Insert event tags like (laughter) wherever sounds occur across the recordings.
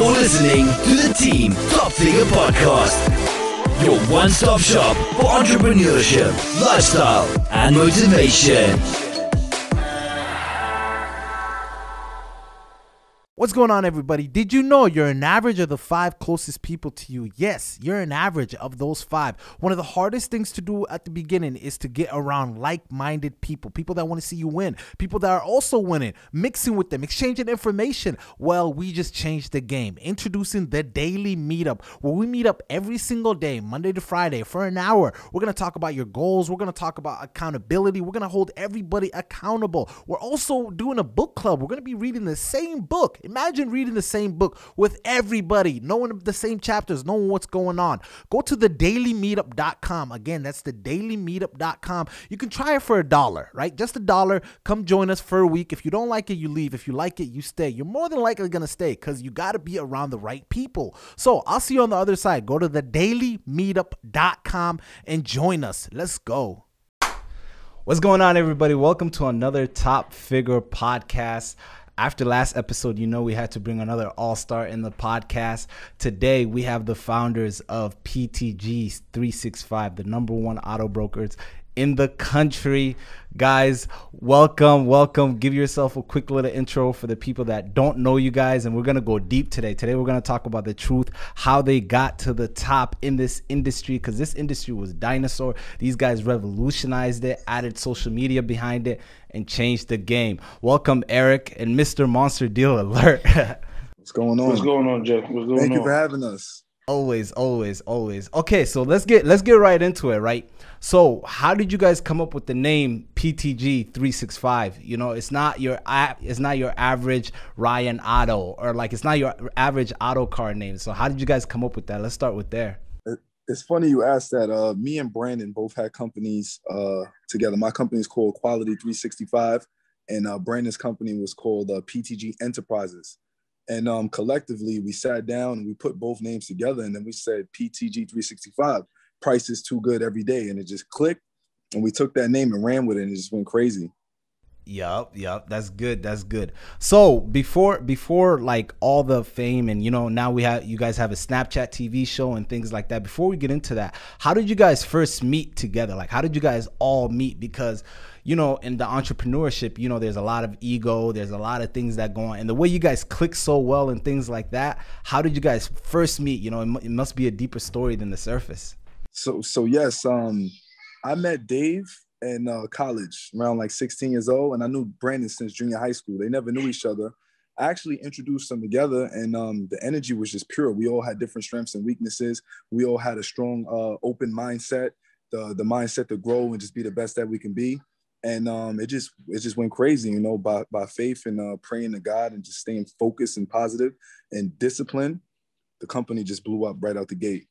You're listening to the Team Top Figure Podcast, your one stop shop for entrepreneurship, lifestyle, and motivation. What's going on, everybody? Did you know you're an average of the five closest people to you? Yes, you're an average of those five. One of the hardest things to do at the beginning is to get around like minded people, people that want to see you win, people that are also winning, mixing with them, exchanging information. Well, we just changed the game, introducing the daily meetup where we meet up every single day, Monday to Friday, for an hour. We're going to talk about your goals, we're going to talk about accountability, we're going to hold everybody accountable. We're also doing a book club, we're going to be reading the same book. Imagine reading the same book with everybody, knowing the same chapters, knowing what's going on. Go to thedailymeetup.com. Again, that's thedailymeetup.com. You can try it for a dollar, right? Just a dollar. Come join us for a week. If you don't like it, you leave. If you like it, you stay. You're more than likely going to stay because you got to be around the right people. So I'll see you on the other side. Go to thedailymeetup.com and join us. Let's go. What's going on, everybody? Welcome to another Top Figure podcast after last episode, you know we had to bring another all star in the podcast. Today, we have the founders of PTG 365, the number one auto brokers in the country. Guys, welcome, welcome. Give yourself a quick little intro for the people that don't know you guys. And we're going to go deep today. Today, we're going to talk about the truth, how they got to the top in this industry, because this industry was dinosaur. These guys revolutionized it, added social media behind it, and changed the game. Welcome, Eric and Mr. Monster Deal Alert. (laughs) What's going on? What's going on, Jeff? What's going Thank on? Thank you for having us. Always, always, always. Okay, so let's get let's get right into it, right? So, how did you guys come up with the name PTG 365? You know, it's not your it's not your average Ryan Auto or like it's not your average auto car name. So, how did you guys come up with that? Let's start with there. It's funny you asked that. Uh, me and Brandon both had companies uh, together. My company is called Quality 365, and uh, Brandon's company was called uh, PTG Enterprises. And um, collectively, we sat down and we put both names together, and then we said PTG 365. Price is too good every day, and it just clicked. And we took that name and ran with it, and it just went crazy. Yup, yup. That's good. That's good. So before before like all the fame and you know now we have you guys have a Snapchat TV show and things like that. Before we get into that, how did you guys first meet together? Like how did you guys all meet? Because you know in the entrepreneurship, you know there's a lot of ego, there's a lot of things that go on, and the way you guys click so well and things like that. How did you guys first meet? You know it, it must be a deeper story than the surface. So so yes, um, I met Dave in uh, college around like 16 years old, and I knew Brandon since junior high school. They never knew each other. I actually introduced them together, and um, the energy was just pure. We all had different strengths and weaknesses. We all had a strong, uh, open mindset, the the mindset to grow and just be the best that we can be. And um, it just it just went crazy, you know, by by faith and uh, praying to God and just staying focused and positive and disciplined. The company just blew up right out the gate.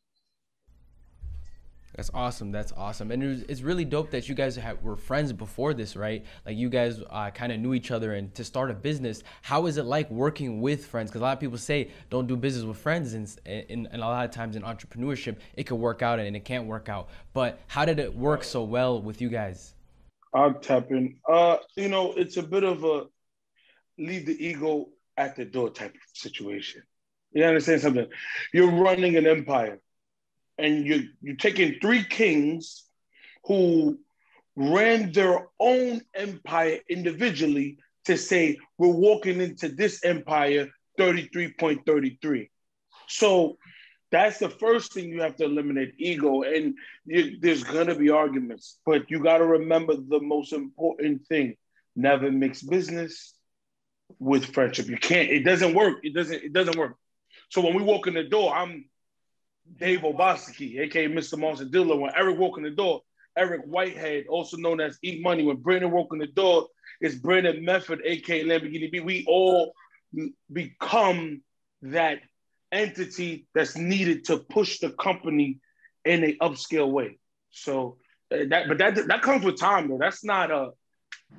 That's awesome. That's awesome. And it was, it's really dope that you guys have, were friends before this, right? Like you guys uh, kind of knew each other and to start a business. How is it like working with friends? Because a lot of people say don't do business with friends. And, and, and a lot of times in entrepreneurship, it could work out and it can't work out. But how did it work so well with you guys? I'm tapping. Uh, you know, it's a bit of a leave the ego at the door type of situation. You understand something? You're running an empire and you you're taking three kings who ran their own empire individually to say we're walking into this empire 33.33 so that's the first thing you have to eliminate ego and you, there's going to be arguments but you got to remember the most important thing never mix business with friendship. You can't it doesn't work it doesn't it doesn't work. So when we walk in the door i'm Dave Obaseki, aka Mr. Monster Dealer. When Eric walked in the door, Eric Whitehead, also known as Eat Money. When Brandon walked in the door, it's Brandon Method, aka Lamborghini B. We all become that entity that's needed to push the company in a upscale way. So uh, that, but that that comes with time though. That's not a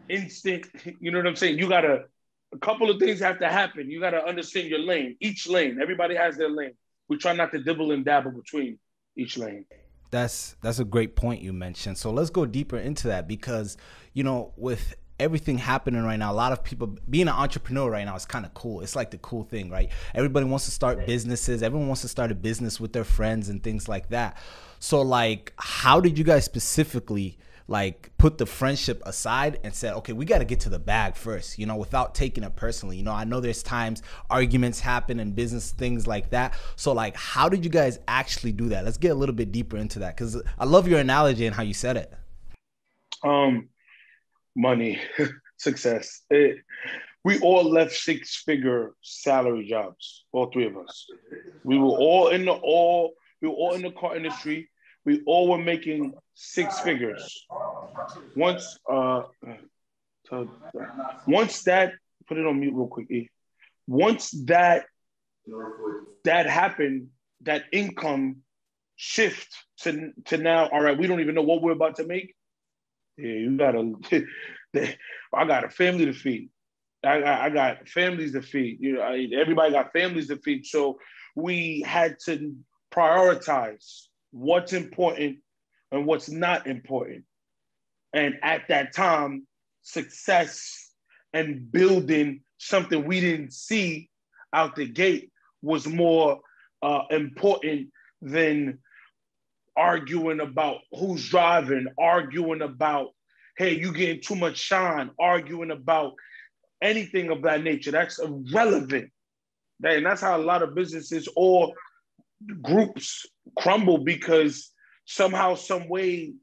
instant. You know what I'm saying? You gotta. A couple of things have to happen. You gotta understand your lane. Each lane. Everybody has their lane we try not to dibble and dabble between each lane. That's that's a great point you mentioned. So let's go deeper into that because you know with everything happening right now. A lot of people being an entrepreneur right now is kind of cool. It's like the cool thing, right? Everybody wants to start businesses. Everyone wants to start a business with their friends and things like that. So like, how did you guys specifically? Like put the friendship aside and said, okay, we got to get to the bag first, you know, without taking it personally. You know, I know there's times arguments happen and business things like that. So, like, how did you guys actually do that? Let's get a little bit deeper into that because I love your analogy and how you said it. Um, money, (laughs) success. It, we all left six figure salary jobs, all three of us. We were all in the all we were all in the car industry. We all were making six figures. Once uh once that put it on mute real quick. Once that that happened, that income shift to to now, all right, we don't even know what we're about to make. Yeah, you gotta (laughs) I got a family to feed. I, I, I got families to feed. You know, I, everybody got families to feed. So we had to prioritize what's important and what's not important. And at that time, success and building something we didn't see out the gate was more uh, important than arguing about who's driving, arguing about, hey, you getting too much shine, arguing about anything of that nature. That's irrelevant. And that's how a lot of businesses or groups crumble because somehow, some way,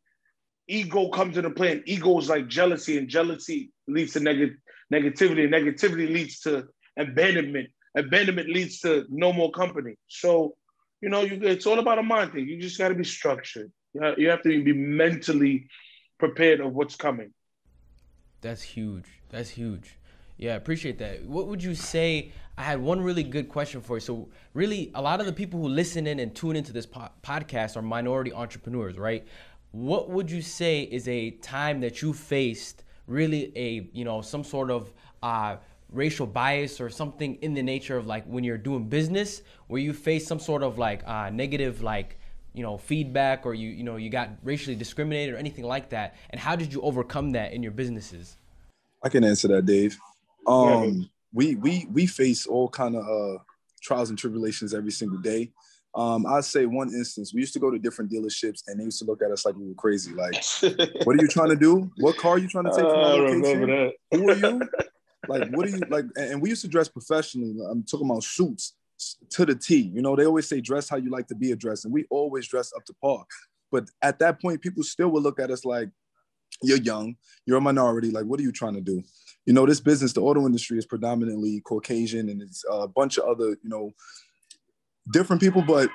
ego comes into play. And ego is like jealousy, and jealousy leads to neg- negativity, and negativity leads to abandonment. Abandonment leads to no more company. So, you know, you, it's all about a mind thing. You just got to be structured. You have to be mentally prepared of what's coming. That's huge. That's huge. Yeah, appreciate that. What would you say? I had one really good question for you. So, really, a lot of the people who listen in and tune into this po- podcast are minority entrepreneurs, right? What would you say is a time that you faced really a, you know, some sort of uh, racial bias or something in the nature of like when you're doing business where you face some sort of like uh, negative, like, you know, feedback or you, you know, you got racially discriminated or anything like that? And how did you overcome that in your businesses? I can answer that, Dave. Um, we we we face all kind of uh, trials and tribulations every single day. Um, I'd say one instance, we used to go to different dealerships and they used to look at us like we were crazy. Like, (laughs) what are you trying to do? What car are you trying to take from my location? Who are you? (laughs) Like, what are you like? And we used to dress professionally. I'm talking about suits to the T. You know, they always say dress how you like to be addressed, and we always dress up to par. But at that point, people still would look at us like, you're young, you're a minority. Like, what are you trying to do? You know, this business, the auto industry is predominantly Caucasian and it's a bunch of other, you know, different people, but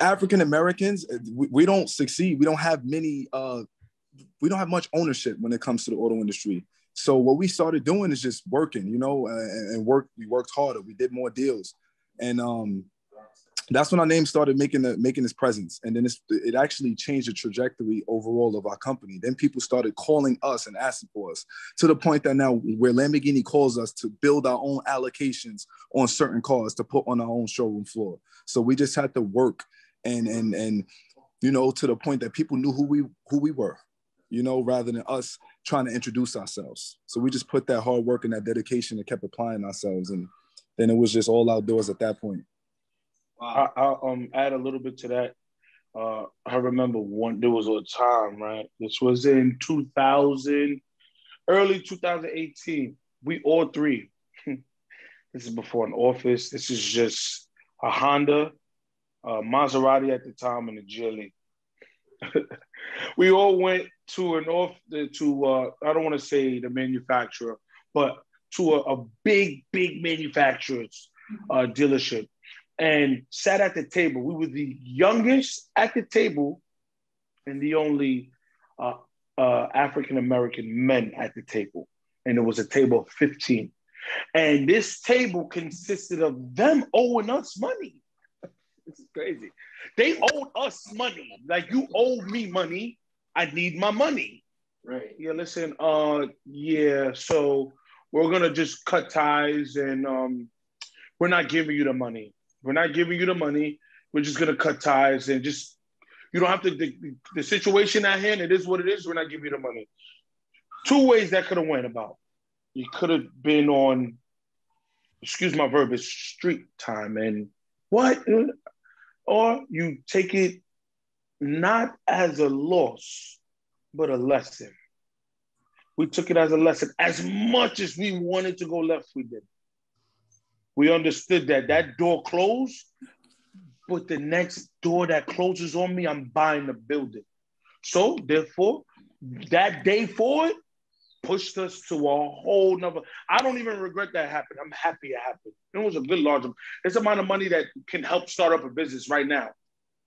African Americans, we, we, don't succeed. We don't have many, uh, we don't have much ownership when it comes to the auto industry. So what we started doing is just working, you know, and, and work. We worked harder. We did more deals, and um, that's when our name started making the making its presence. And then it actually changed the trajectory overall of our company. Then people started calling us and asking for us to the point that now where lamborghini calls us to build our own allocations on certain cars to put on our own showroom floor. So we just had to work and and and you know to the point that people knew who we who we were you know rather than us trying to introduce ourselves. So we just put that hard work and that dedication and kept applying ourselves. And then it was just all outdoors at that point Wow. I, will um add a little bit to that. Uh, I remember one. There was a time, right? This was in 2000, early 2018. We all three. (laughs) this is before an office. This is just a Honda, a Maserati at the time, and a GLE. (laughs) we all went to an off to uh, I don't want to say the manufacturer, but to a, a big, big manufacturer's uh, dealership and sat at the table. We were the youngest at the table and the only uh, uh, African American men at the table. And it was a table of 15. And this table consisted of them owing us money. (laughs) this is crazy. They owed us money. Like you owe me money. I need my money. Right. Yeah, listen, uh yeah, so we're gonna just cut ties and um we're not giving you the money. We're not giving you the money. We're just gonna cut ties and just you don't have to the, the situation at hand. It is what it is. We're not giving you the money. two ways that could have went about. You could have been on, excuse my verbiage, street time and what? Or you take it not as a loss, but a lesson. We took it as a lesson. As much as we wanted to go left, we did. We understood that that door closed, but the next door that closes on me, I'm buying the building. So therefore, that day forward pushed us to a whole number. I don't even regret that happened. I'm happy it happened. It was a good large. It's amount of money that can help start up a business right now.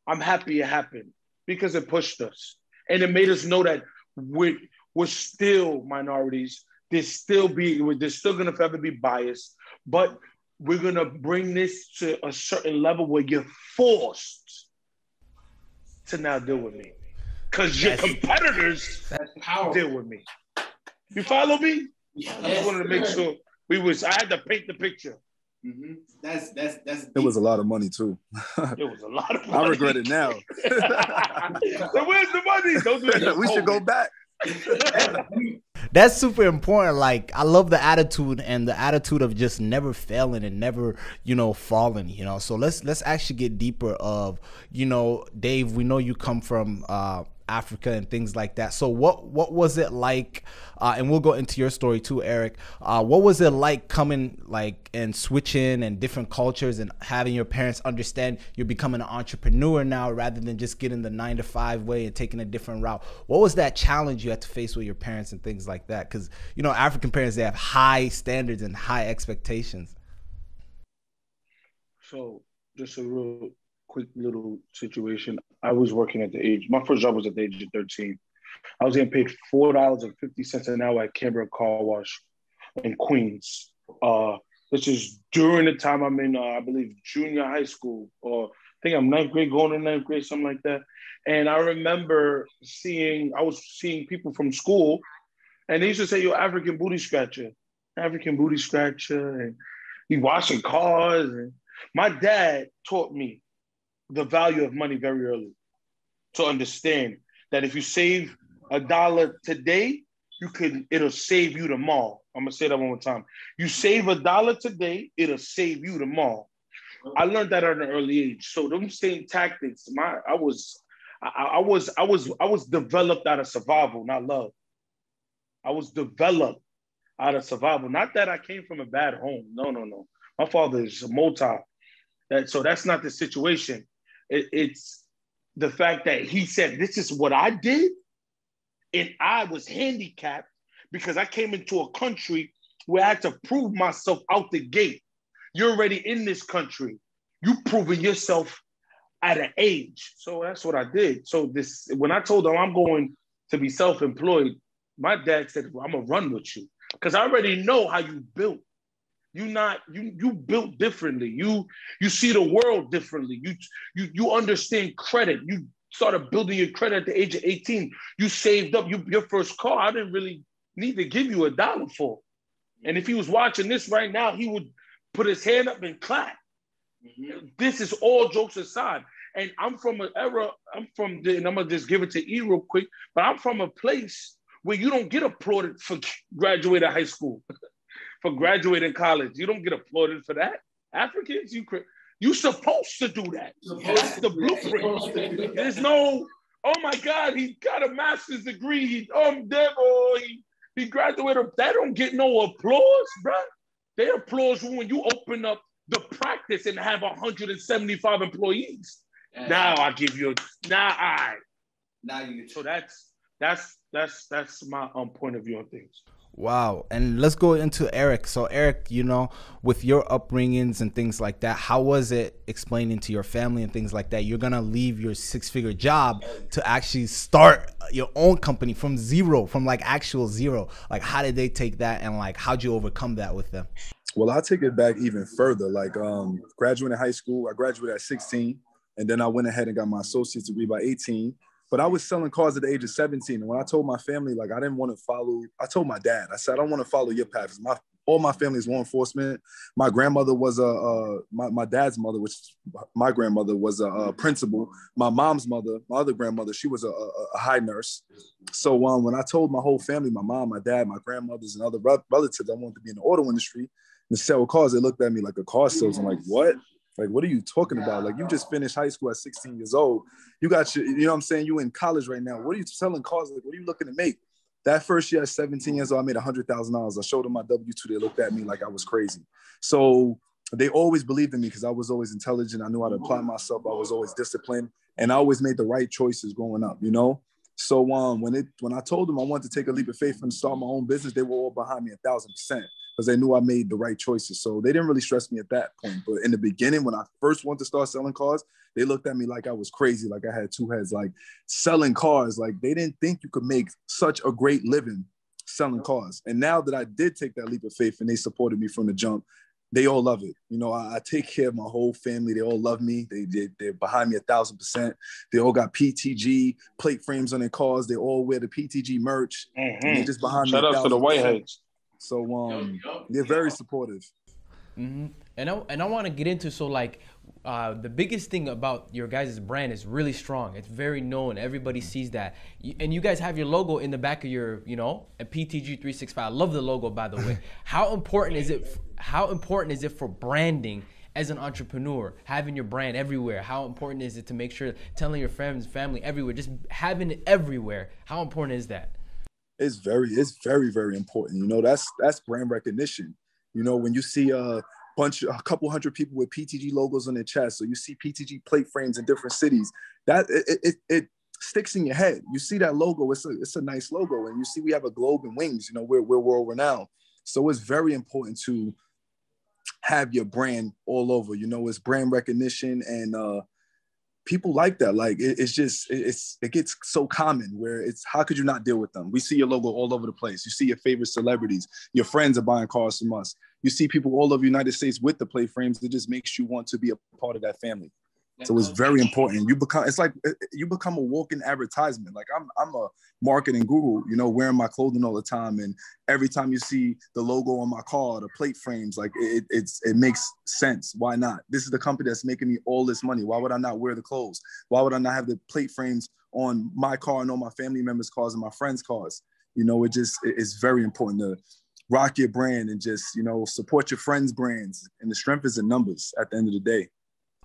I'm happy it happened because it pushed us and it made us know that we're, we're still minorities. There's still be there's still gonna forever be bias, but we're gonna bring this to a certain level where you're forced to now deal with me. Because your competitors deal with me. You follow me? Yes. I just wanted to make sure we was I had to paint the picture. Mm-hmm. That's that's that's. It was a lot of money too. (laughs) it was a lot of money. I regret it now. (laughs) so where's the money? Don't do (laughs) we should go back. (laughs) That's super important. Like I love the attitude and the attitude of just never failing and never, you know, falling, you know. So let's let's actually get deeper of, you know, Dave, we know you come from uh Africa and things like that. So what what was it like? Uh, and we'll go into your story too, Eric. Uh, what was it like coming like and switching and different cultures and having your parents understand you're becoming an entrepreneur now rather than just getting the nine to five way and taking a different route? What was that challenge you had to face with your parents and things like that? Because you know African parents they have high standards and high expectations. So just a real quick little situation. I was working at the age, my first job was at the age of 13. I was getting paid $4.50 an hour at Canberra Car Wash in Queens. Uh, this is during the time I'm in, uh, I believe, junior high school, or I think I'm ninth grade, going to ninth grade, something like that. And I remember seeing, I was seeing people from school, and they used to say, "You're African booty scratcher, African booty scratcher," and he washing cars. And my dad taught me the value of money very early to understand that if you save a dollar today, you could it'll save you tomorrow. I'm gonna say that one more time. You save a dollar today, it'll save you tomorrow. I learned that at an early age. So them same tactics, my I was I, I was I was I was developed out of survival, not love. I was developed out of survival. Not that I came from a bad home. No, no, no. My father is a multi. That so that's not the situation. It, it's the fact that he said, This is what I did. And I was handicapped because I came into a country where I had to prove myself out the gate. You're already in this country. You proving yourself at an age. So that's what I did. So this when I told them I'm going to be self-employed, my dad said, well, I'm gonna run with you. Because I already know how you built. You not you you built differently. You you see the world differently. You you you understand credit. You started building your credit at the age of 18. You saved up you, your first car. I didn't really need to give you a dollar for. And if he was watching this right now, he would put his hand up and clap. Mm-hmm. This is all jokes aside. And I'm from an era, I'm from the, and I'm gonna just give it to E real quick, but I'm from a place where you don't get applauded for (laughs) graduating high school. (laughs) for graduating college. You don't get applauded for that. Africans, you you supposed to do that. That's the blueprint. There's no, oh my God, he got a master's degree. He, um, devil, he, he graduated. That don't get no applause, bro. They applause when you open up the practice and have 175 employees. Yeah. Now I give you now I. Now you. So that's that's that's that's my um point of view on things. Wow. And let's go into Eric. So, Eric, you know, with your upbringings and things like that, how was it explaining to your family and things like that? You're going to leave your six figure job to actually start your own company from zero, from like actual zero. Like, how did they take that? And like, how'd you overcome that with them? Well, I'll take it back even further. Like, um, graduating high school, I graduated at 16, and then I went ahead and got my associate's degree by 18 but I was selling cars at the age of 17. And when I told my family, like, I didn't want to follow, I told my dad, I said, I don't want to follow your path. My all my family is law enforcement. My grandmother was a uh, my my dad's mother, which my grandmother was a, a, principal. My mom's mother, my other grandmother, she was a, a, high nurse. So um, when I told my whole family, my mom, my dad, my grandmothers, and other relatives, I wanted to be in the auto industry and sell cars, they looked at me like a car salesman. Like what? Like, what are you talking about? Like, you just finished high school at 16 years old. You got your, you know what I'm saying? You in college right now. What are you selling cars? Like, what are you looking to make? That first year at 17 years old, I made $100,000. I showed them my W 2. They looked at me like I was crazy. So they always believed in me because I was always intelligent. I knew how to apply myself. I was always disciplined and I always made the right choices growing up, you know? So um, when it when I told them I wanted to take a leap of faith and start my own business, they were all behind me a thousand percent because they knew I made the right choices. So they didn't really stress me at that point. But in the beginning, when I first wanted to start selling cars, they looked at me like I was crazy, like I had two heads, like selling cars. Like they didn't think you could make such a great living selling cars. And now that I did take that leap of faith and they supported me from the jump, they all love it. You know, I, I, take care of my whole family. They all love me. They, they they're behind me a thousand percent. They all got PTG plate frames on their cars. They all wear the PTG merch. Mm-hmm. they just behind Shout me. Shout out to the Whiteheads. So um, they're very supportive. Mm-hmm. And I and I want to get into so like uh, the biggest thing about your guys' brand is really strong. It's very known. Everybody sees that. and you guys have your logo in the back of your, you know, a PTG 365. I love the logo, by the way. (laughs) how important is it? How important is it for branding as an entrepreneur, having your brand everywhere? How important is it to make sure telling your friends, family everywhere, just having it everywhere? How important is that? It's very it's very very important you know that's that's brand recognition. You know when you see a bunch a couple hundred people with ptg logos on their chest or you see ptg plate frames in different cities that it, it, it sticks in your head. You see that logo it's a, it's a nice logo and you see we have a globe and wings you know we're, we're world renowned. So it's very important to have your brand all over you know it's brand recognition and uh people like that. Like it, it's just it's it gets so common where it's how could you not deal with them? We see your logo all over the place. You see your favorite celebrities. Your friends are buying cars from us. You see people all over the United States with the play frames. It just makes you want to be a part of that family. So it's very important. You become it's like you become a walking advertisement. Like I'm I'm a marketing guru, you know, wearing my clothing all the time. And every time you see the logo on my car, the plate frames, like it, it's it makes sense. Why not? This is the company that's making me all this money. Why would I not wear the clothes? Why would I not have the plate frames on my car and all my family members' cars and my friends' cars? You know, it just it's very important to rock your brand and just, you know, support your friends' brands. And the strength is in numbers at the end of the day.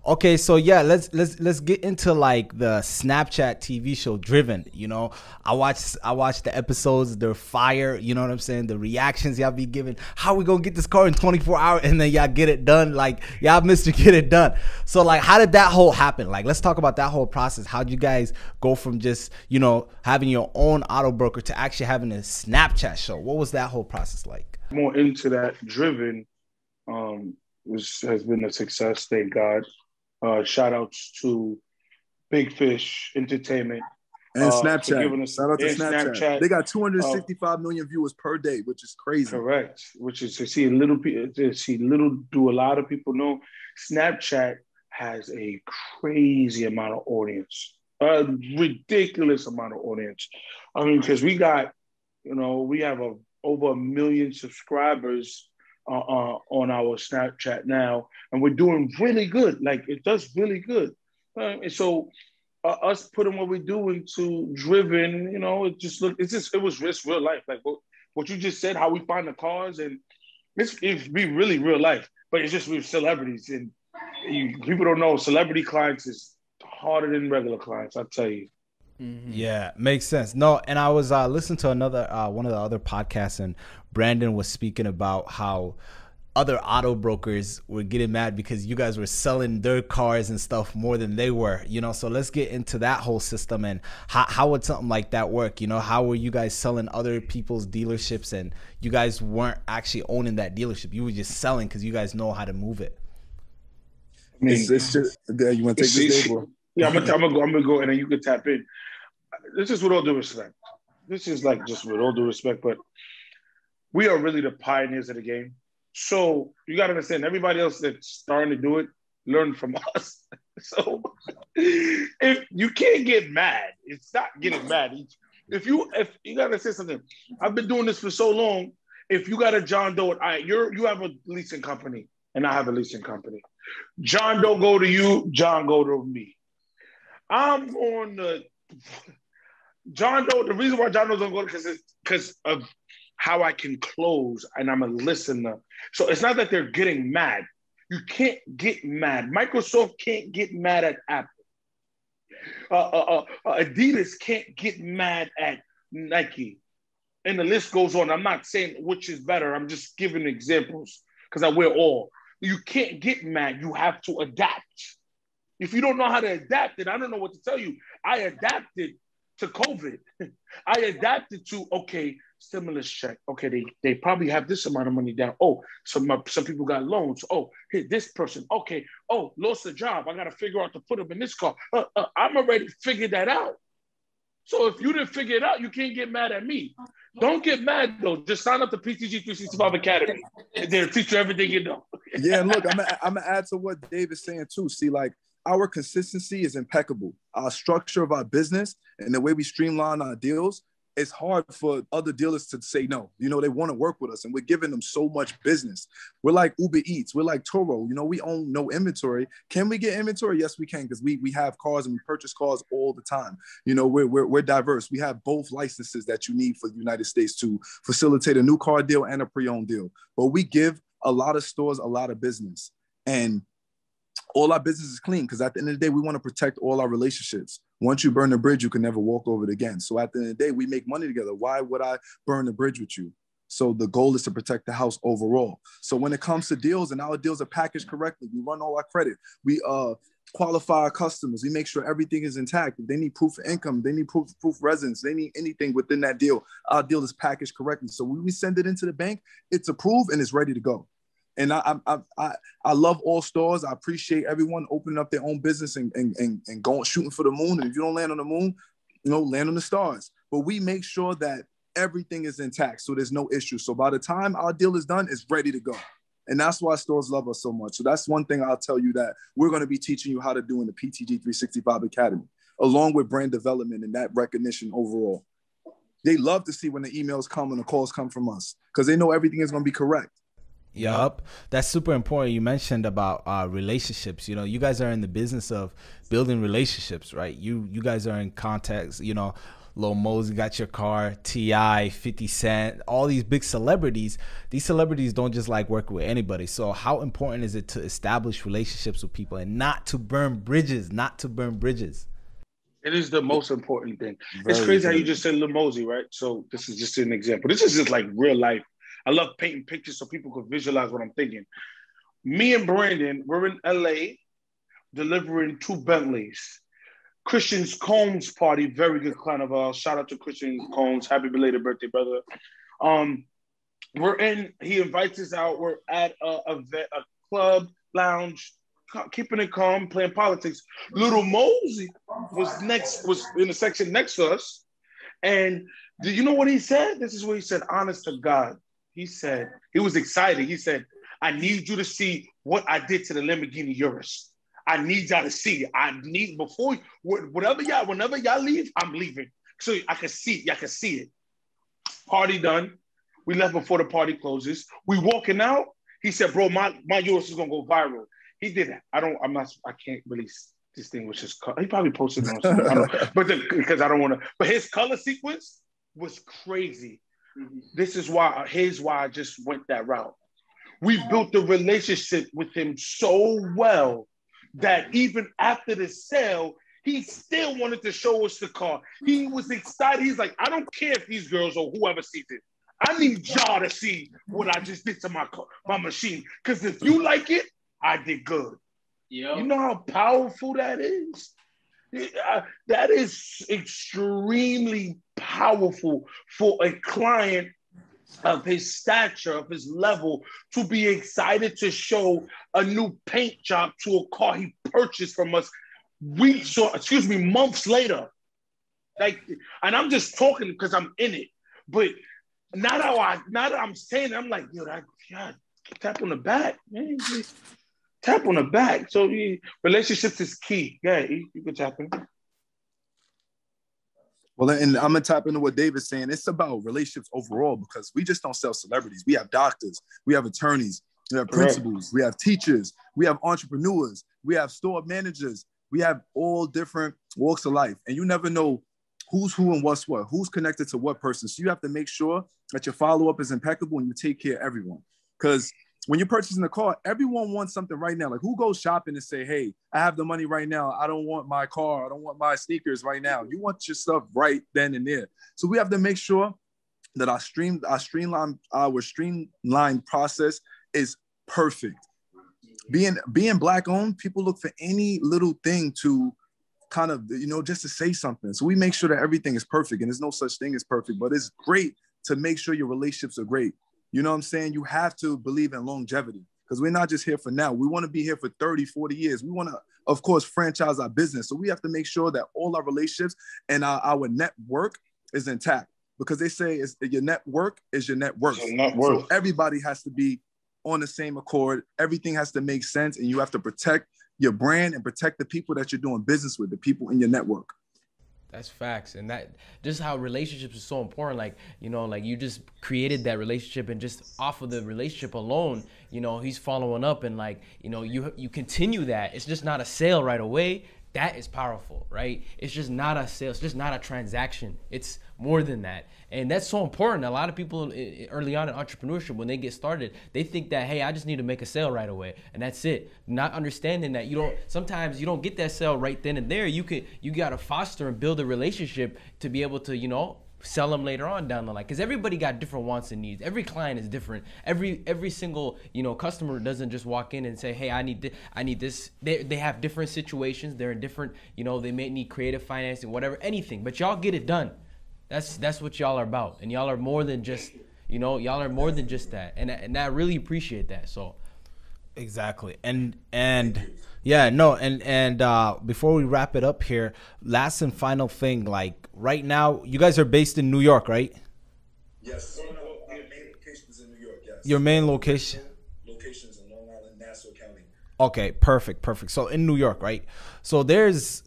Okay, so yeah, let's let's let's get into like the Snapchat TV show Driven. You know, I watched I watched the episodes. They're fire. You know what I'm saying? The reactions y'all be giving. How we gonna get this car in 24 hours and then y'all get it done? Like y'all Mister get it done. So like, how did that whole happen? Like, let's talk about that whole process. How'd you guys go from just you know having your own auto broker to actually having a Snapchat show? What was that whole process like? More into that Driven. Um, was has been a success. Thank God. Uh, shout outs to Big Fish Entertainment. And uh, Snapchat. Shout out to Snapchat. Snapchat. They got 265 uh, million viewers per day, which is crazy. Correct. Which is to see little to see little do a lot of people know. Snapchat has a crazy amount of audience, a ridiculous amount of audience. I mean, because we got, you know, we have a over a million subscribers uh, uh, on our Snapchat now, and we're doing really good. Like it does really good. Uh, and so uh, us putting what we do into driven, you know, it just look. It's just it was risk real life. Like what what you just said, how we find the cars, and it's it be really real life. But it's just with celebrities, and you, people don't know celebrity clients is harder than regular clients. I tell you. Mm-hmm. Yeah, makes sense. No, and I was uh, listening to another uh, one of the other podcasts, and Brandon was speaking about how other auto brokers were getting mad because you guys were selling their cars and stuff more than they were, you know. So let's get into that whole system and how, how would something like that work? You know, how were you guys selling other people's dealerships and you guys weren't actually owning that dealership? You were just selling because you guys know how to move it. I mean, it's, it's just, you want to take this, Dave? Yeah, I'm gonna, I'm gonna go. I'm gonna go, and then you can tap in. This is with all due respect. This is like just with all due respect, but we are really the pioneers of the game. So you got to understand, everybody else that's starting to do it, learn from (laughs) us. so if you can't get mad, it's not getting mad. If you if you got to say something, I've been doing this for so long, if you got a John Doe, right, you're you have a leasing company, and I have a leasing company. John Doe go to you, John go to me. I'm on to John Doe. The reason why John Doe don't go because because of how I can close, and I'm a listener. So it's not that they're getting mad. You can't get mad. Microsoft can't get mad at Apple. Uh, uh, uh, Adidas can't get mad at Nike. And the list goes on. I'm not saying which is better. I'm just giving examples because I wear all. You can't get mad. You have to adapt. If you don't know how to adapt it, I don't know what to tell you. I adapted to COVID. (laughs) I adapted to okay, stimulus check. Okay, they, they probably have this amount of money down. Oh, some some people got loans. Oh, hey, this person. Okay. Oh, lost a job. I got to figure out to put them in this car. Uh, uh, I'm already figured that out. So if you didn't figure it out, you can't get mad at me. Don't get mad though. Just sign up to PTG 365 Academy. They'll teach you everything you know. (laughs) yeah, and look, I'm I'm gonna add to what Dave is saying too. See, like our consistency is impeccable. Our structure of our business and the way we streamline our deals it's hard for other dealers to say no. You know, they want to work with us and we're giving them so much business. We're like Uber Eats, we're like Turo, You know, we own no inventory. Can we get inventory? Yes, we can because we we have cars and we purchase cars all the time. You know, we're, we're, we're diverse. We have both licenses that you need for the United States to facilitate a new car deal and a pre-owned deal. But we give a lot of stores a lot of business. And all our business is clean because at the end of the day, we want to protect all our relationships. Once you burn the bridge, you can never walk over it again. So at the end of the day, we make money together. Why would I burn the bridge with you? So the goal is to protect the house overall. So when it comes to deals and our deals are packaged correctly, we run all our credit. We uh qualify our customers. We make sure everything is intact. If they need proof of income, they need proof, proof of residence, they need anything within that deal. Our deal is packaged correctly. So when we send it into the bank, it's approved and it's ready to go. And I, I, I, I love all stores. I appreciate everyone opening up their own business and, and, and, and going shooting for the moon. And if you don't land on the moon, you know, land on the stars. But we make sure that everything is intact. So there's no issue. So by the time our deal is done, it's ready to go. And that's why stores love us so much. So that's one thing I'll tell you that we're going to be teaching you how to do in the PTG 365 Academy, along with brand development and that recognition overall. They love to see when the emails come and the calls come from us because they know everything is going to be correct. Yup, that's super important. You mentioned about uh, relationships. You know, you guys are in the business of building relationships, right? You you guys are in context. You know, Lil Mosey got your car, T.I., 50 Cent, all these big celebrities. These celebrities don't just like work with anybody. So how important is it to establish relationships with people and not to burn bridges? Not to burn bridges. It is the most important thing. Very it's crazy how you just said Lil Mosey, right? So this is just an example. This is just like real life I love painting pictures so people could visualize what I'm thinking. Me and Brandon, we're in LA delivering two Bentleys. Christian's Combs party, very good carnival. Shout out to Christian Combs. Happy belated birthday, brother. Um, we're in, he invites us out. We're at a, a, a club, lounge, keeping it calm, playing politics. Lil Mosey was next, was in the section next to us. And do you know what he said? This is what he said, honest to God. He said, he was excited. He said, I need you to see what I did to the Lamborghini Urus. I need y'all to see. It. I need before whatever y'all, whenever y'all leave, I'm leaving. So I can see, y'all can see it. Party done. We left before the party closes. We walking out. He said, bro, my, my Urus is gonna go viral. He did that. I don't, I'm not, I can't really distinguish his color. He probably posted it on but because I don't (laughs) want to, but his color sequence was crazy. This is why here's why I just went that route. We built the relationship with him so well that even after the sale, he still wanted to show us the car. He was excited. He's like, I don't care if these girls or whoever sees it. I need y'all to see what I just did to my car, my machine. Because if you like it, I did good. Yep. You know how powerful that is? Uh, that is extremely powerful for a client of his stature, of his level, to be excited to show a new paint job to a car he purchased from us weeks or, excuse me, months later. Like, and I'm just talking because I'm in it. But not how I, now that I'm saying, it, I'm like, yo, that, God, tap on the back, man. Tap on the back. So relationships is key. Yeah, you, you can tap in. Well, and I'm gonna tap into what David's saying. It's about relationships overall because we just don't sell celebrities. We have doctors, we have attorneys, we have principals, we have teachers, we have entrepreneurs, we have store managers, we have all different walks of life, and you never know who's who and what's what, who's connected to what person. So you have to make sure that your follow up is impeccable and you take care of everyone. Because when you're purchasing a car, everyone wants something right now. Like who goes shopping and say, "Hey, I have the money right now. I don't want my car. I don't want my sneakers right now." You want your stuff right then and there. So we have to make sure that our stream, our streamline, our streamlined process is perfect. Being being black owned, people look for any little thing to kind of you know just to say something. So we make sure that everything is perfect, and there's no such thing as perfect, but it's great to make sure your relationships are great. You know what I'm saying? You have to believe in longevity because we're not just here for now. We want to be here for 30, 40 years. We want to, of course, franchise our business. So we have to make sure that all our relationships and our, our network is intact because they say it's, your network is your net worth. Your net worth. So everybody has to be on the same accord. Everything has to make sense, and you have to protect your brand and protect the people that you're doing business with, the people in your network. That's facts, and that just how relationships is so important. Like you know, like you just created that relationship, and just off of the relationship alone, you know, he's following up, and like you know, you you continue that. It's just not a sale right away. That is powerful, right? It's just not a sale. It's just not a transaction. It's more than that and that's so important a lot of people early on in entrepreneurship when they get started they think that hey i just need to make a sale right away and that's it not understanding that you don't sometimes you don't get that sale right then and there you could you got to foster and build a relationship to be able to you know sell them later on down the line because everybody got different wants and needs. Every client is different. Every every single you know customer doesn't just walk in and say hey i need this i need this. They, they have different situations. They're in different you know they may need creative financing whatever anything. But y'all get it done. That's that's what y'all are about, and y'all are more than just you know y'all are more than just that, and and I really appreciate that. So exactly, and and yeah, no, and and uh, before we wrap it up here, last and final thing, like right now, you guys are based in New York, right? Yes. Our main location is in New York. Yes. Your main location. Locations in Long Island, Nassau County. Okay, perfect, perfect. So in New York, right? So there's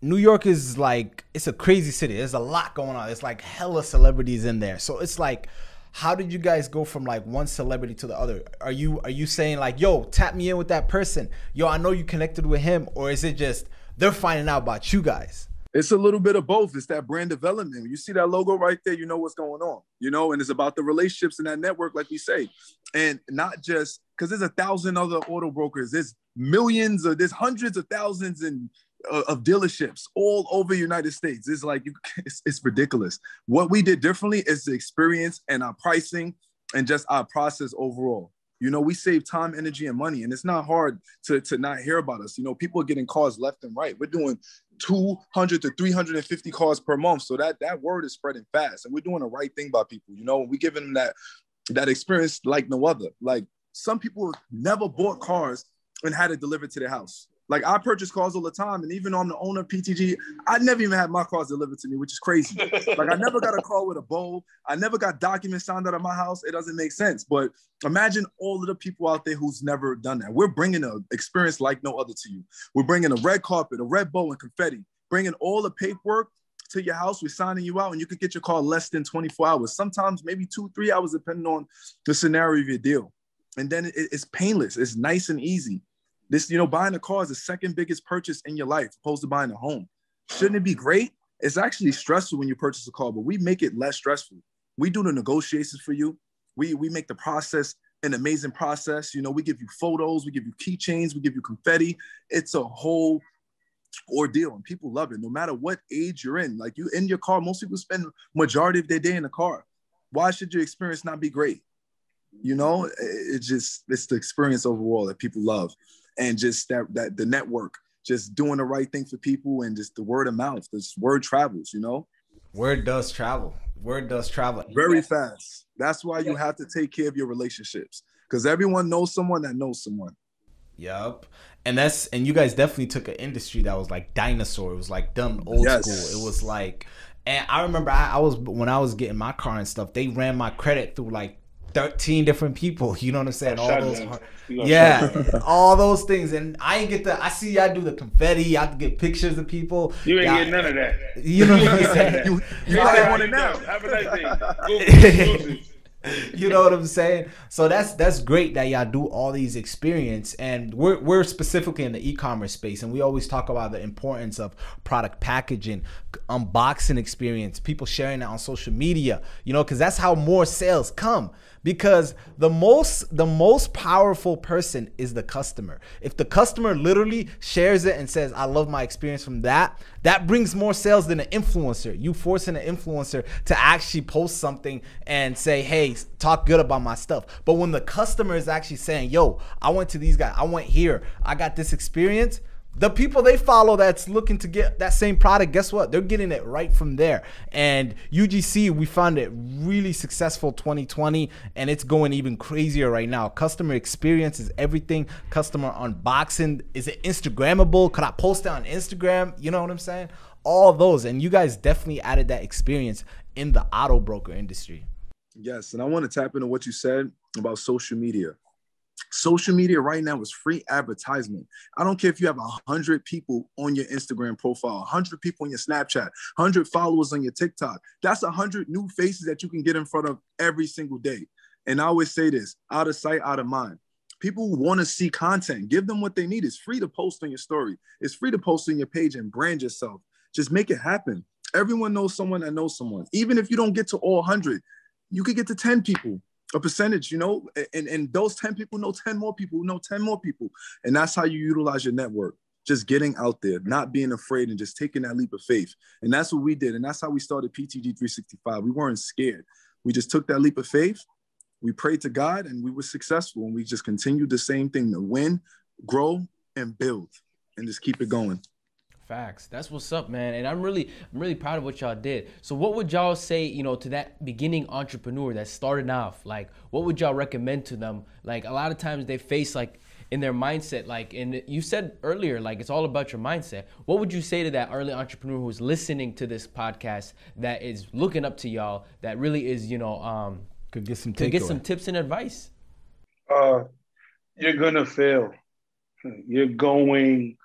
New York is like it's a crazy city. There's a lot going on. It's like hella celebrities in there. So it's like how did you guys go from like one celebrity to the other? Are you are you saying like, "Yo, tap me in with that person. Yo, I know you connected with him." Or is it just they're finding out about you guys? It's a little bit of both. It's that brand development. You see that logo right there, you know what's going on. You know, and it's about the relationships in that network like we say. And not just cuz there's a thousand other auto brokers. There's millions of there's hundreds of thousands and of dealerships all over United States. It's like (laughs) it's, it's, ridiculous. What we did differently is the experience and our pricing and just our process overall. You know, we save time, energy, and money, and it's not hard to, to not hear about us. You know, people are getting cars left and right. We're doing 200 to 350 cars per month, so that that word is spreading fast, and we're doing the right thing by people. You know, we giving them that that experience like no other. Like some people never bought cars and had it delivered to their house. Like I purchase cars all the time, and even though I'm the owner of PTG, I never even had my cars delivered to me, which is crazy. (laughs) like I never got a car with a bow. I never got documents signed out of my house. It doesn't make sense. But imagine all of the people out there who's never done that. We're bringing an experience like no other to you. We're bringing a red carpet, a red bow, and confetti. Bringing all the paperwork to your house. We're signing you out, and you could get your car less than 24 hours. Sometimes maybe two, three hours, depending on the scenario of your deal. And then it's painless. It's nice and easy. This, you know, buying a car is the second biggest purchase in your life, opposed to buying a home. Shouldn't it be great? It's actually stressful when you purchase a car, but we make it less stressful. We do the negotiations for you. We we make the process an amazing process. You know, we give you photos, we give you keychains, we give you confetti. It's a whole ordeal, and people love it. No matter what age you're in, like you in your car, most people spend majority of their day in the car. Why should your experience not be great? You know, it's just it's the experience overall that people love and just that that the network, just doing the right thing for people and just the word of mouth. This word travels, you know. Word does travel. Word does travel very fast. That's why you have to take care of your relationships because everyone knows someone that knows someone. Yep. And that's and you guys definitely took an industry that was like dinosaur. It was like dumb old yes. school. It was like and I remember I, I was when I was getting my car and stuff, they ran my credit through like 13 different people. You know what I'm saying? All those, hard- yeah, (laughs) all those things. And I ain't get the. I see y'all do the confetti. I get pictures of people. You ain't getting none of that. You know what I'm (laughs) saying? (laughs) You, you probably right, want it now. Have a (laughs) you know what I'm saying? So that's that's great that y'all do all these experience and we're we're specifically in the e-commerce space and we always talk about the importance of product packaging, unboxing experience, people sharing it on social media, you know, cuz that's how more sales come because the most the most powerful person is the customer. If the customer literally shares it and says I love my experience from that, that brings more sales than an influencer. You forcing an influencer to actually post something and say, "Hey, talk good about my stuff." But when the customer is actually saying, "Yo, I went to these guys. I went here. I got this experience." The people they follow that's looking to get that same product, guess what? They're getting it right from there. And UGC, we found it really successful 2020, and it's going even crazier right now. Customer experience is everything. Customer unboxing is it Instagrammable? Could I post it on Instagram? You know what I'm saying? All those, and you guys definitely added that experience in the auto broker industry. Yes, and I want to tap into what you said about social media. Social media right now is free advertisement. I don't care if you have a hundred people on your Instagram profile, a hundred people on your Snapchat, hundred followers on your TikTok. That's a hundred new faces that you can get in front of every single day. And I always say this: out of sight, out of mind. People want to see content. Give them what they need. It's free to post on your story. It's free to post on your page and brand yourself. Just make it happen. Everyone knows someone that knows someone. Even if you don't get to all 100, you could get to 10 people, a percentage, you know, and, and those 10 people know 10 more people who know 10 more people. And that's how you utilize your network. Just getting out there, not being afraid, and just taking that leap of faith. And that's what we did. And that's how we started PTG 365. We weren't scared. We just took that leap of faith. We prayed to God and we were successful. And we just continued the same thing to win, grow, and build, and just keep it going. Facts. That's what's up, man. And I'm really, I'm really proud of what y'all did. So, what would y'all say, you know, to that beginning entrepreneur that started off? Like, what would y'all recommend to them? Like, a lot of times they face like in their mindset, like, and you said earlier, like, it's all about your mindset. What would you say to that early entrepreneur who's listening to this podcast that is looking up to y'all, that really is, you know, um, Could get some to get takeaway. some tips and advice? uh, you're gonna fail. You're going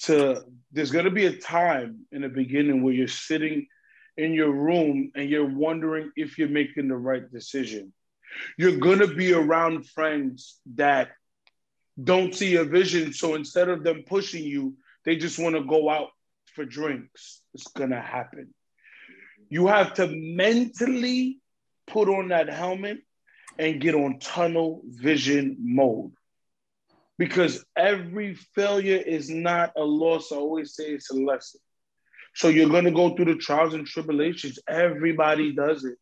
to. There's gonna be a time in the beginning where you're sitting in your room and you're wondering if you're making the right decision. You're gonna be around friends that don't see your vision, so instead of them pushing you, they just want to go out for drinks. It's gonna happen. You have to mentally put on that helmet and get on tunnel vision mode. Because every failure is not a loss. I always say it's a lesson. So you're going to go through the trials and tribulations. Everybody does it.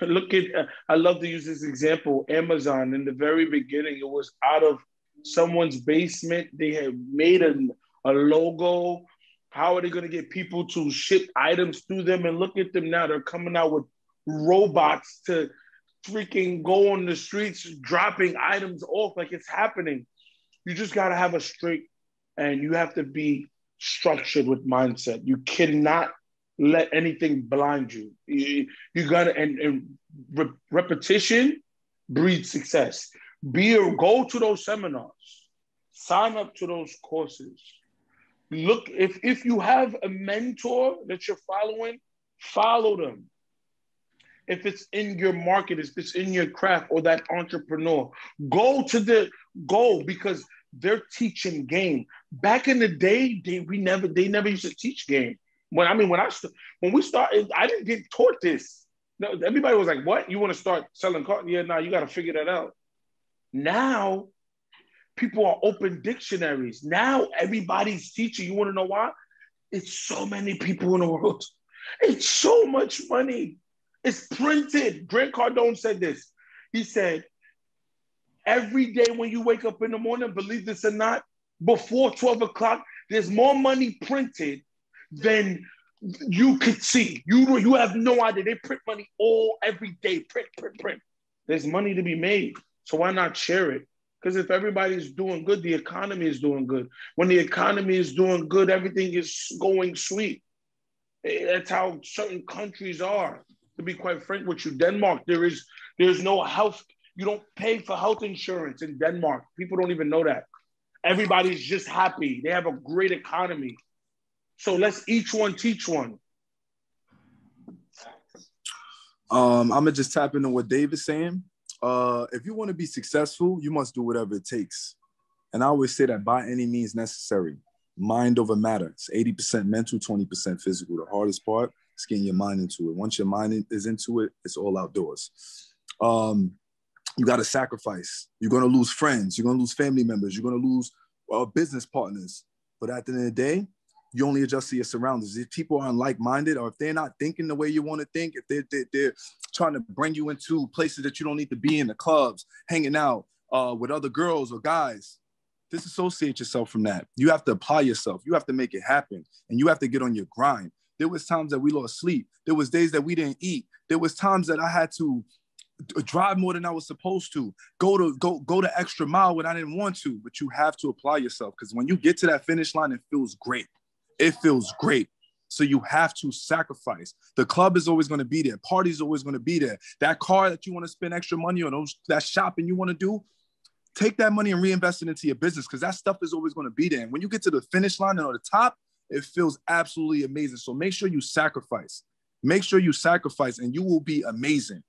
(laughs) Look at, uh, I love to use this example Amazon. In the very beginning, it was out of someone's basement. They had made a, a logo. How are they going to get people to ship items through them? And look at them now. They're coming out with robots to freaking go on the streets dropping items off like it's happening. You just got to have a straight and you have to be structured with mindset. You cannot let anything blind you. You, you got to, and, and re- repetition breeds success. Be or go to those seminars, sign up to those courses. Look, if, if you have a mentor that you're following, follow them if it's in your market, if it's in your craft or that entrepreneur, go to the go because they're teaching game. Back in the day, they we never they never used to teach game. When I mean when I when we started, I didn't get taught this. No, everybody was like, "What? You want to start selling cars? Yeah, now you got to figure that out." Now, people are open dictionaries. Now everybody's teaching. You want to know why? It's so many people in the world. It's so much money. It's printed. Grant Cardone said this. He said, every day when you wake up in the morning, believe this or not, before 12 o'clock, there's more money printed than you could see. You, you have no idea. They print money all every day. Print, print, print. There's money to be made. So why not share it? Because if everybody's doing good, the economy is doing good. When the economy is doing good, everything is going sweet. That's how certain countries are. To be quite frank with you, Denmark, there is there's no health. You don't pay for health insurance in Denmark. People don't even know that. Everybody's just happy. They have a great economy. So let's each one teach one. Um, I'm gonna just tap into what Dave is saying. Uh, if you want to be successful, you must do whatever it takes. And I always say that by any means necessary. Mind over matter. It's 80% mental, 20% physical. The hardest part is getting your mind into it. Once your mind is into it, it's all outdoors. Um, you got to sacrifice. You're going to lose friends. You're going to lose family members. You're going to lose uh, business partners. But at the end of the day, you only adjust to your surroundings. If people aren't like-minded or if they're not thinking the way you want to think, if they're, they're, they're, trying to bring you into places that you don't need to be in, the clubs, hanging out uh, with other girls or guys, disassociate yourself from that. You have to apply yourself. You have to make it happen. And you have to get on your grind. There was times that we lost sleep. There was days that we didn't eat. There was times that I had to drive more than I was supposed to, go to go go the extra mile when I didn't want to. But you have to apply yourself because when you get to that finish line, it feels great. It feels great. So you have to sacrifice. The club is always going to be there. Party's always going to be there. That car that you want to spend extra money on, that shopping you want to do, take that money and reinvest it into your business because that stuff is always going to be there. And when you get to the finish line and on the top, it feels absolutely amazing. So make sure you sacrifice. Make sure you sacrifice, and you will be amazing.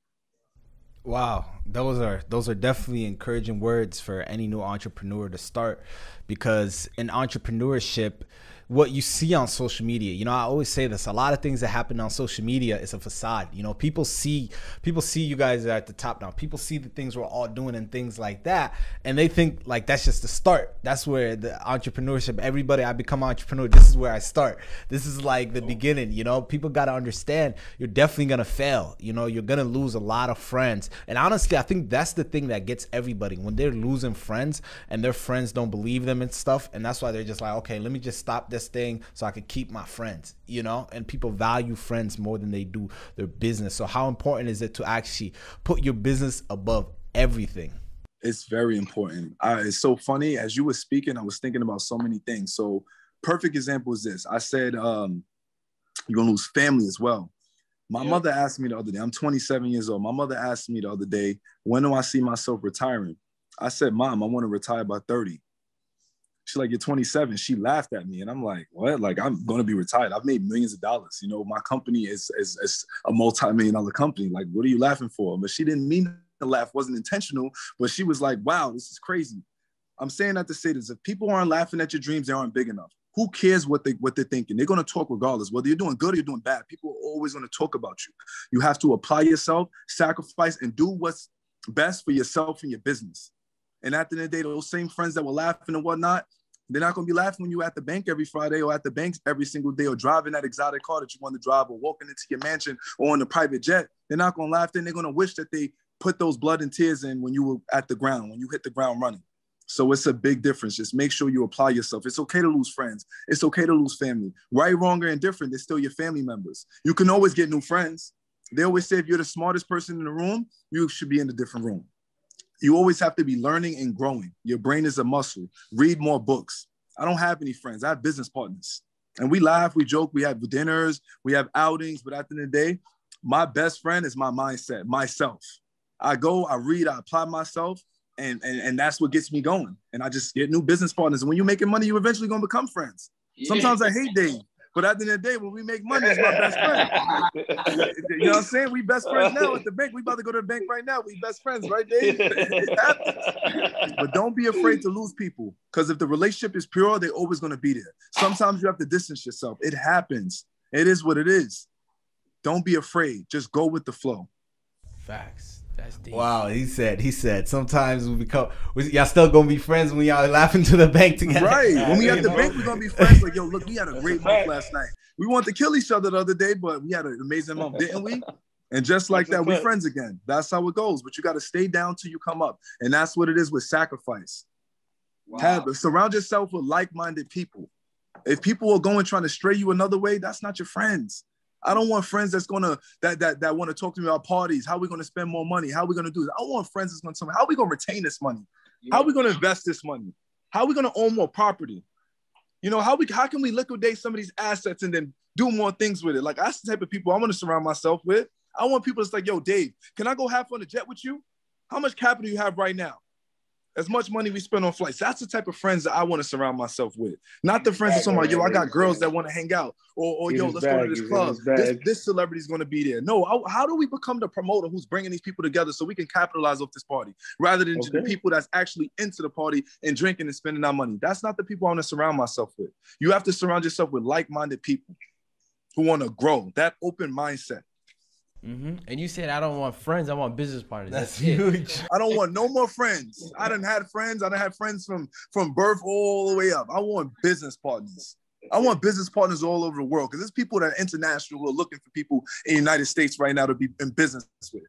Wow, those are those are definitely encouraging words for any new entrepreneur to start because in entrepreneurship what you see on social media. You know, I always say this: a lot of things that happen on social media is a facade. You know, people see people see you guys at the top now. People see the things we're all doing and things like that, and they think like that's just the start. That's where the entrepreneurship. Everybody, I become an entrepreneur. This is where I start. This is like the beginning. You know, people got to understand you're definitely gonna fail. You know, you're gonna lose a lot of friends, and honestly, I think that's the thing that gets everybody when they're losing friends and their friends don't believe them and stuff, and that's why they're just like, okay, let me just stop this thing so I could keep my friends, you know? And people value friends more than they do their business. So how important is it to actually put your business above everything? It's very important. Uh, it's so funny. As you were speaking, I was thinking about so many things. So perfect example is this. I said, um, you're gonna lose family as well. My yeah. mother asked me the other day, I'm 27 years old. My mother asked me the other day, when do I see myself retiring? I said, Mom, I want to retire by 30. She's like, you're 27. She laughed at me, and I'm like, what? Like, I'm gonna be retired. I've made millions of dollars. You know, my company is is, is a multi-million dollar company. Like, what are you laughing for? But she didn't mean the laugh, wasn't intentional. But she was like, wow, this is crazy. I'm saying that to say this: if people aren't laughing at your dreams, they aren't big enough. Who cares what they what they're thinking? They're gonna talk regardless, whether you're doing good or you're doing bad. People are always gonna talk about you. You have to apply yourself, sacrifice, and do what's best for yourself and your business. And at the end of the day, those same friends that were laughing and whatnot, they're not gonna be laughing when you at the bank every Friday or at the banks every single day or driving that exotic car that you want to drive or walking into your mansion or on a private jet. They're not gonna laugh. Then they're gonna wish that they put those blood and tears in when you were at the ground, when you hit the ground running. So it's a big difference. Just make sure you apply yourself. It's okay to lose friends. It's okay to lose family. Right, wrong, or indifferent, they're still your family members. You can always get new friends. They always say if you're the smartest person in the room, you should be in a different room you always have to be learning and growing. Your brain is a muscle. Read more books. I don't have any friends. I have business partners. And we laugh, we joke, we have dinners, we have outings, but at the end of the day, my best friend is my mindset, myself. I go, I read, I apply myself, and, and, and that's what gets me going. And I just get new business partners. And when you're making money, you're eventually gonna become friends. Yeah. Sometimes I hate Dave. But at the end of the day, when we make money, it's my best friend. you know what I'm saying? We best friends now at the bank. We about to go to the bank right now. We best friends, right, Dave? but don't be afraid to lose people. Because if the relationship is pure, they're always gonna be there. Sometimes you have to distance yourself. It happens. It is what it is. Don't be afraid. Just go with the flow. Facts. That's deep. Wow, he said. He said. Sometimes we become. We, y'all still gonna be friends when y'all laughing to the bank together. Right. When we at the bank, we're gonna be friends. Like, yo, (laughs) look, we had a great month last night. We wanted to kill each other the other day, but we had an amazing month, didn't we? And just like that, we're friends again. That's how it goes. But you got to stay down till you come up, and that's what it is with sacrifice. Wow. Have surround yourself with like-minded people. If people are going trying to stray you another way, that's not your friends. I don't want friends that's gonna that that that want to talk to me about parties. How are we gonna spend more money? How are we gonna do this? I want friends that's gonna tell me how are we gonna retain this money? How are we gonna invest this money? How are we gonna own more property? You know, how we how can we liquidate some of these assets and then do more things with it? Like that's the type of people I want to surround myself with. I want people that's like, yo, Dave, can I go half on the jet with you? How much capital you have right now? As much money we spend on flights. That's the type of friends that I want to surround myself with. Not the friends that's talking about, yo, I got girls that want to hang out. Or, or yo, let's go to this club. This, bag. this celebrity's going to be there. No, how, how do we become the promoter who's bringing these people together so we can capitalize off this party rather than just the people that's actually into the party and drinking and spending our money? That's not the people I want to surround myself with. You have to surround yourself with like-minded people who want to grow. That open mindset. Hmm And you said I don't want friends. I want business partners. That's That's, it. huge. (laughs) I don't want no more friends. I done had friends. I didn't have friends from from birth all the way up. I want business partners. I want business partners all over the world because there's people that are international who are looking for people in the United States right now to be in business with.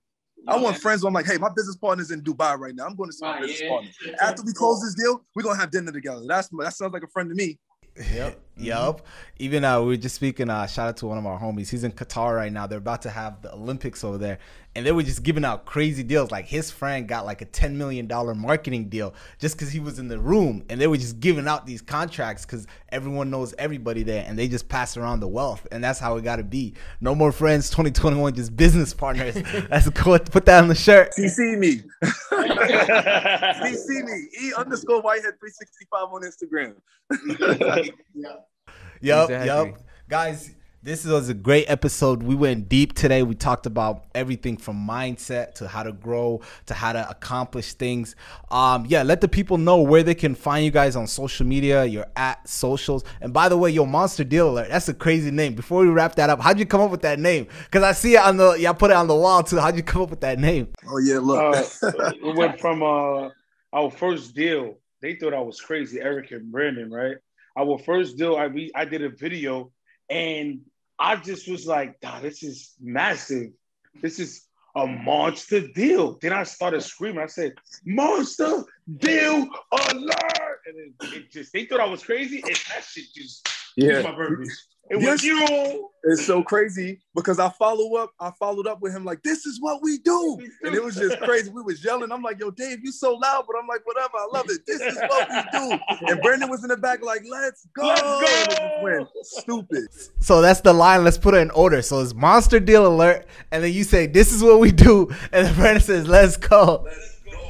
I want friends where I'm like, hey, my business partner's in Dubai right now. I'm going to see my Right, business yeah. partner. After we close this deal, we're gonna have dinner together. That's that sounds like a friend to me. Yep. Yup. Even uh, we were just speaking. Uh, shout out to one of our homies. He's in Qatar right now. They're about to have the Olympics over there, and they were just giving out crazy deals. Like his friend got like a ten million dollar marketing deal just because he was in the room, and they were just giving out these contracts because everyone knows everybody there, and they just pass around the wealth, and that's how it got to be. No more friends. Twenty twenty one, just business partners. (laughs) that's cool. Put that on the shirt. CC me. (laughs) CC me. E underscore whitehead 365 on Instagram. (laughs) Yup, Exactly. yup. Guys, this was a great episode. We went deep today. We talked about everything from mindset to how to grow to how to accomplish things. Um, yeah, let the people know where they can find you guys on social media, You're at socials. And by the way, your monster deal alert. That's a crazy name. Before we wrap that up, how'd you come up with that name? Because I see it on the y'all put it on the wall too. How'd you come up with that name? Oh yeah, look. uh, (laughs) we went from uh, our first deal. They thought I was crazy, Eric and Brandon, right? Our first deal, I we I did a video, and I just was like, "Nah, this is massive. This is a monster deal." Then I started screaming. I said, "Monster deal alert!" And it, it just they thought I was crazy, and that shit just yeah. my verbiage. It Yes. was you. It's so crazy because I follow up, I followed up with him like, this is what we do. And it was just crazy. We was yelling. I'm like, yo, Dave, you so loud, but I'm like, whatever, I love it. This is what we do. And Brandon was in the back, like, let's go. Let's go. And it just went stupid. So that's the line. Let's put it in order. So it's monster deal alert, and then you say, "This is what we do," and then Brandon says, "Let's go."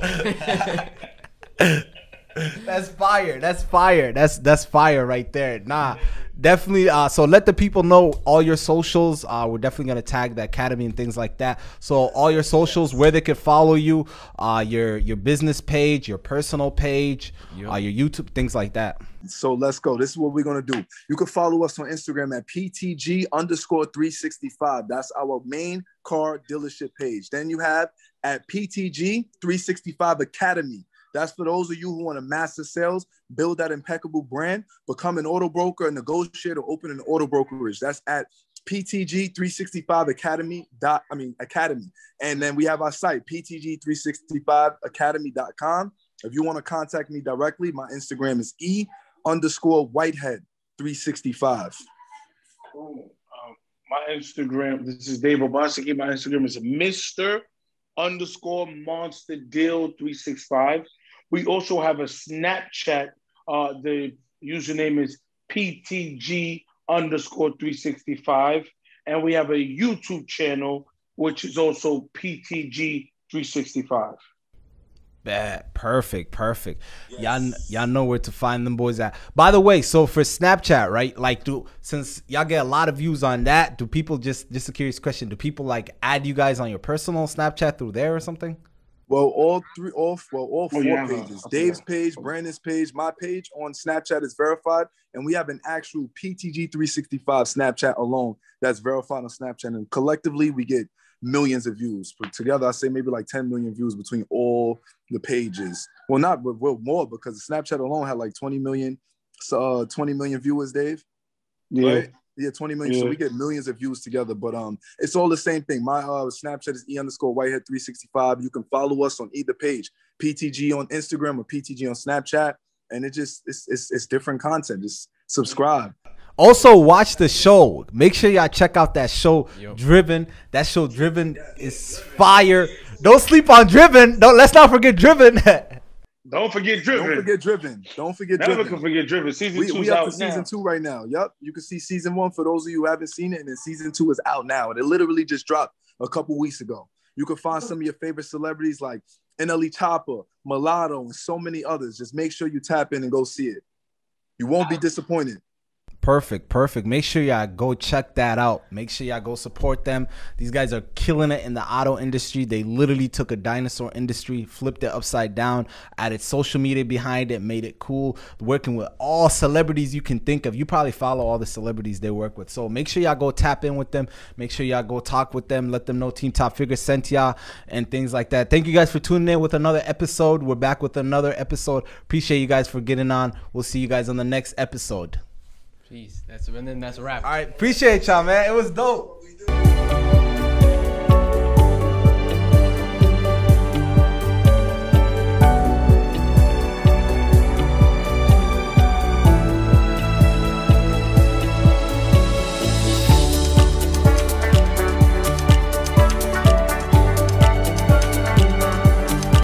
(laughs) that's fire. That's fire. That's that's fire right there. Nah, definitely. Uh, so let the people know all your socials. Uh, we're definitely gonna tag the academy and things like that. So all your socials, where they could follow you, uh, your your business page, your personal page, Yep. uh, your YouTube, things like that. So let's go. This is what we're gonna do. You can follow us on Instagram at PTG underscore 365. That's our main car dealership page. Then you have at PTG 365 Academy. That's for those of you who want to master sales, build that impeccable brand, become an auto broker, a negotiator, open an auto brokerage. That's at PTG 365 Academy dot I mean Academy. And then we have our site, PTG365 Academy.com. If you want to contact me directly, my Instagram is E underscore Whitehead 365. Um, my Instagram, this is Dave Obasaki. My Instagram is Mr. underscore Monster Deal 365. We also have a Snapchat. Uh, the username is PTG underscore 365. And we have a YouTube channel, which is also PTG 365. Bad. Perfect. Perfect. Y'all, y'all know where to find them boys at. By the way, so for Snapchat, right? Like, do since y'all get a lot of views on that, do people just just a curious question? Do people like add you guys on your personal Snapchat through there or something? Well, all three, all well, all four Oh, yeah. pages. I Dave's page, Brandon's page, my page on Snapchat is verified, and we have an actual PTG 365 Snapchat alone that's verified on Snapchat, and collectively we get millions of views. But together, I say maybe like 10 million views between all the pages. Well, not but well, more because Snapchat alone had like 20 million, so uh, 20 million viewers. Dave, Yeah. right? Yeah, 20 million. So we get millions of views together, but um, it's all the same thing. My uh Snapchat is e underscore whitehead 365. You can follow us on either page, PTG on Instagram or PTG on Snapchat, and it just it's it's, it's different content. Just subscribe. Also, watch the show. Make sure y'all check out that show, Yup. Driven. That show, Driven, is fire. Don't sleep on Driven. Don't let's not forget Driven. (laughs) Don't forget Driven. Don't forget Driven. Don't forget Never Driven. can forget Driven. Season We, two's we up out to now. season two right now. Yep. You can see season one for those of you who haven't seen it, and then season two is out now. And it literally just dropped a couple weeks ago. You can find some of your favorite celebrities like NLE Choppa, Mulatto, and so many others. Just make sure you tap in and go see it. You won't be disappointed. Perfect, perfect. Make sure y'all go check that out. Make sure y'all go support them. These guys are killing it in the auto industry. They literally took a dinosaur industry, flipped it upside down, added social media behind it, made it cool. Working with all celebrities you can think of. You probably follow all the celebrities they work with. So make sure y'all go tap in with them. Make sure y'all go talk with them. Let them know Team Top Figure sent y'all and things like that. Thank you guys for tuning in with another episode. We're back with another episode. Appreciate you guys for getting on. We'll see you guys on the next episode. Peace. That's and then that's a wrap. All right, appreciate y'all, man. It was dope.